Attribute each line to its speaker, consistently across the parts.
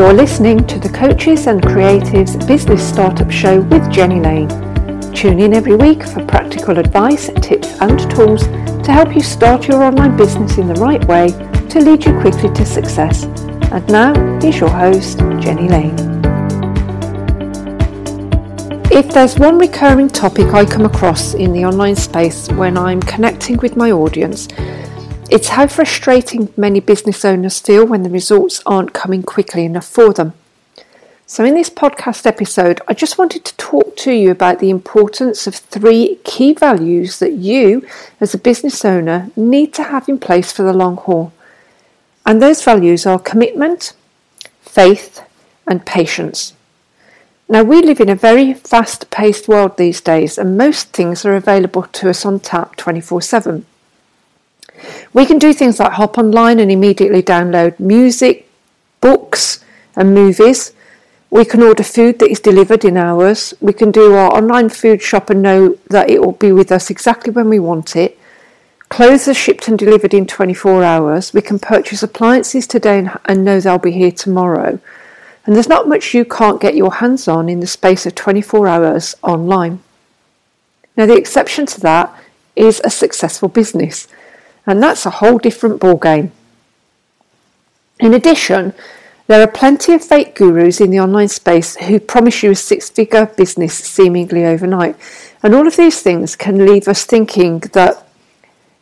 Speaker 1: You're listening to the Coaches and Creatives Business Startup Show with Jenny Lane. Tune in every week for practical advice, tips, and tools to help you start your online business in the right way to lead you quickly to success. And now, here's your host, Jenny Lane. If there's one recurring topic I come across in the online space when I'm connecting with my audience, it's how frustrating many business owners feel when the results aren't coming quickly enough for them. So, in this podcast episode, I just wanted to talk to you about the importance of three key values that you, as a business owner, need to have in place for the long haul. And those values are commitment, faith, and patience. Now, we live in a very fast paced world these days, and most things are available to us on tap 24 7. We can do things like hop online and immediately download music, books, and movies. We can order food that is delivered in hours. We can do our online food shop and know that it will be with us exactly when we want it. Clothes are shipped and delivered in 24 hours. We can purchase appliances today and know they'll be here tomorrow. And there's not much you can't get your hands on in the space of 24 hours online. Now, the exception to that is a successful business and that's a whole different ballgame. In addition, there are plenty of fake gurus in the online space who promise you a six figure business seemingly overnight. And all of these things can leave us thinking that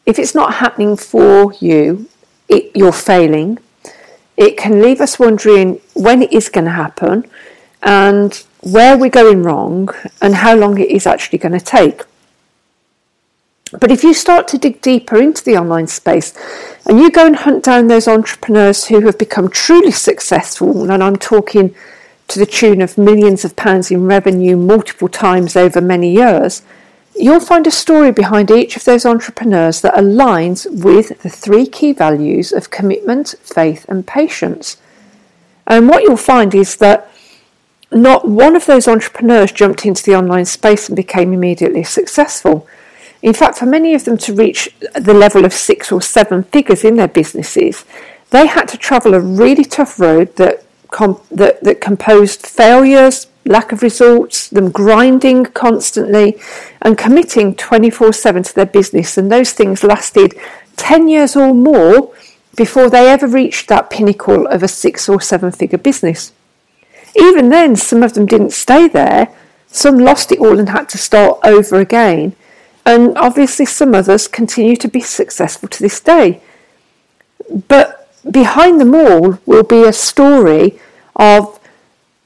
Speaker 1: if it's not happening for you, it, you're failing. It can leave us wondering when it is going to happen and where we're going wrong and how long it is actually going to take. But if you start to dig deeper into the online space and you go and hunt down those entrepreneurs who have become truly successful, and I'm talking to the tune of millions of pounds in revenue multiple times over many years, you'll find a story behind each of those entrepreneurs that aligns with the three key values of commitment, faith, and patience. And what you'll find is that not one of those entrepreneurs jumped into the online space and became immediately successful. In fact, for many of them to reach the level of six or seven figures in their businesses, they had to travel a really tough road that, com- that, that composed failures, lack of results, them grinding constantly, and committing 24 7 to their business. And those things lasted 10 years or more before they ever reached that pinnacle of a six or seven figure business. Even then, some of them didn't stay there. Some lost it all and had to start over again and obviously some others continue to be successful to this day. But behind them all will be a story of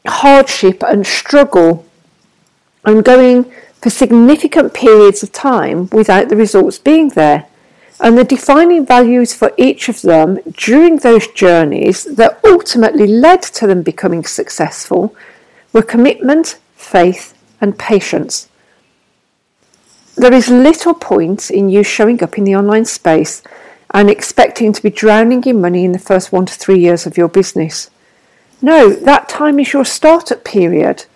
Speaker 1: hardship and struggle and going for significant periods of time without the results being there. And the defining values for each of them during those journeys that ultimately led to them becoming successful were commitment, faith, and patience. There is little point in you showing up in the online space and expecting to be drowning in money in the first one to three years of your business. No, that time is your startup period.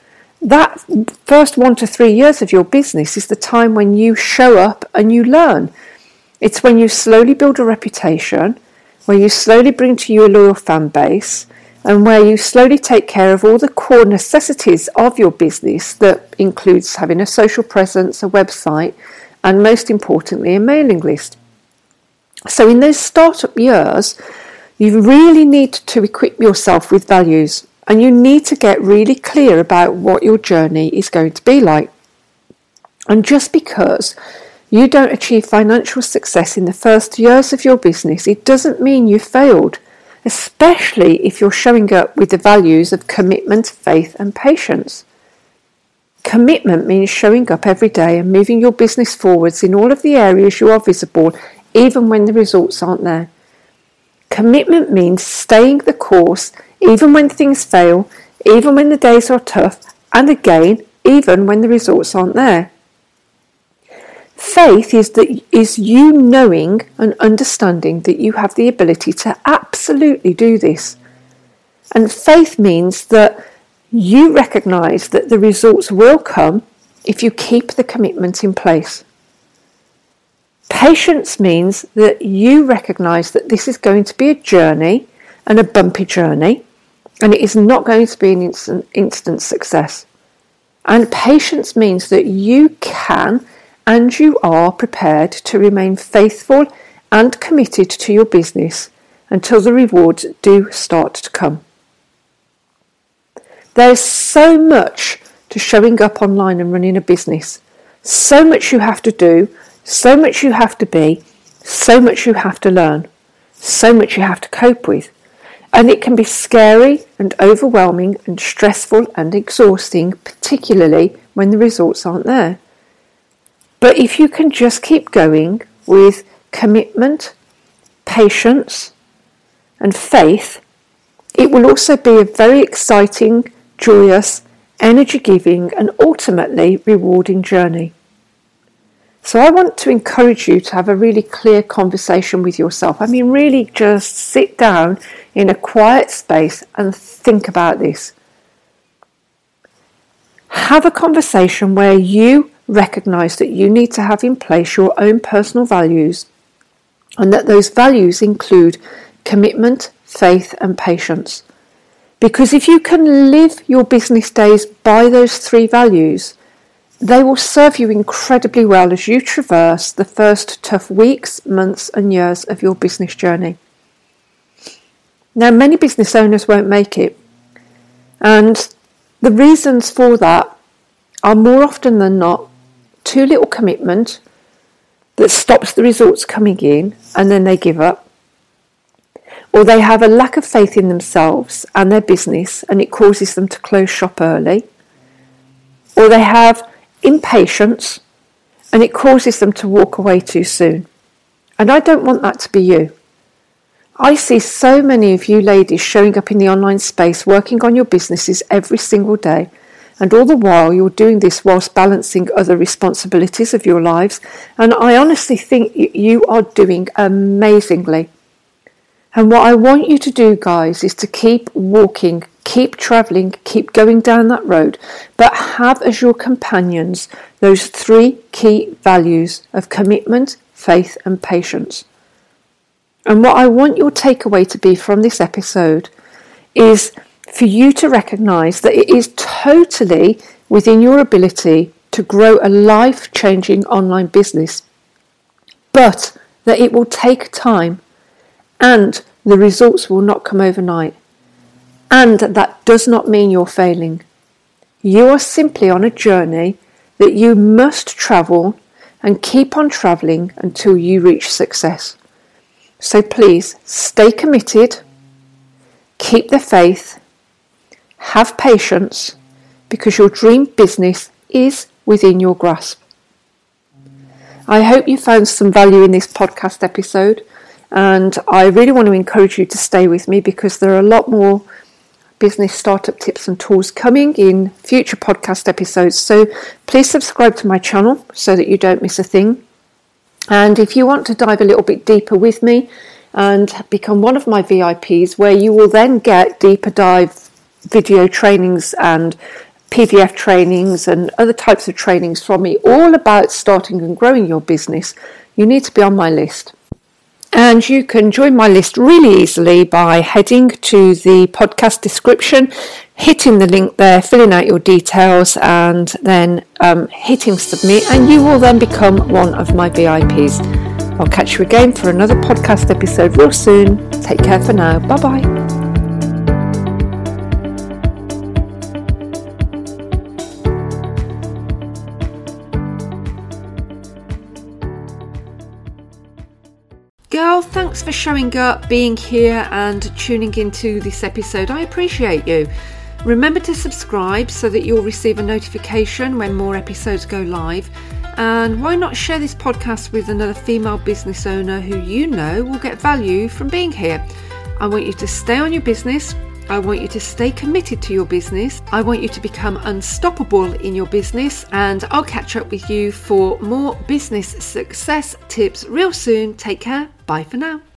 Speaker 1: That first one to three years of your business is the time when you show up and you learn. It's when you slowly build a reputation, where you slowly bring to you a loyal fan base, and where you slowly take care of all the core necessities of your business that includes having a social presence, a website, and most importantly, a mailing list. So, in those startup years, you really need to equip yourself with values and you need to get really clear about what your journey is going to be like. And just because you don't achieve financial success in the first years of your business, it doesn't mean you failed especially if you're showing up with the values of commitment, faith, and patience. Commitment means showing up every day and moving your business forwards in all of the areas you are visible even when the results aren't there. Commitment means staying the course even when things fail, even when the days are tough, and again, even when the results aren't there. Faith is that is you knowing and understanding that you have the ability to absolutely do this. And faith means that you recognize that the results will come if you keep the commitment in place. Patience means that you recognize that this is going to be a journey and a bumpy journey, and it is not going to be an instant, instant success. And patience means that you can and you are prepared to remain faithful and committed to your business until the rewards do start to come. There's so much to showing up online and running a business, so much you have to do, so much you have to be, so much you have to learn, so much you have to cope with. And it can be scary and overwhelming and stressful and exhausting, particularly when the results aren't there. But if you can just keep going with commitment, patience, and faith, it will also be a very exciting, joyous, energy giving, and ultimately rewarding journey. So, I want to encourage you to have a really clear conversation with yourself. I mean, really just sit down in a quiet space and think about this. Have a conversation where you recognize that you need to have in place your own personal values and that those values include commitment, faith, and patience. Because if you can live your business days by those three values, they will serve you incredibly well as you traverse the first tough weeks, months, and years of your business journey. Now, many business owners won't make it, and the reasons for that are more often than not too little commitment that stops the results coming in and then they give up. Or they have a lack of faith in themselves and their business and it causes them to close shop early. Or they have impatience and it causes them to walk away too soon. And I don't want that to be you. I see so many of you ladies showing up in the online space working on your businesses every single day and all the while you're doing this whilst balancing other responsibilities of your lives. And I honestly think you are doing amazingly. And what I want you to do, guys, is to keep walking, keep traveling, keep going down that road, but have as your companions those three key values of commitment, faith, and patience. And what I want your takeaway to be from this episode is for you to recognize that it is totally within your ability to grow a life changing online business, but that it will take time and the results will not come overnight. And that does not mean you're failing. You are simply on a journey that you must travel and keep on travelling until you reach success. So please stay committed, keep the faith, have patience because your dream business is within your grasp. I hope you found some value in this podcast episode, and I really want to encourage you to stay with me because there are a lot more business startup tips and tools coming in future podcast episodes. So please subscribe to my channel so that you don't miss a thing. And if you want to dive a little bit deeper with me and become one of my VIPs, where you will then get deeper dive video trainings and PDF trainings and other types of trainings from me, all about starting and growing your business, you need to be on my list. And you can join my list really easily by heading to the podcast description, hitting the link there, filling out your details, and then um, hitting submit, and you will then become one of my VIPs. I'll catch you again for another podcast episode real soon. Take care for now. Bye bye. Girl, thanks for showing up, being here, and tuning into this episode. I appreciate you. Remember to subscribe so that you'll receive a notification when more episodes go live. And why not share this podcast with another female business owner who you know will get value from being here? I want you to stay on your business. I want you to stay committed to your business. I want you to become unstoppable in your business. And I'll catch up with you for more business success tips real soon. Take care. Bye for now.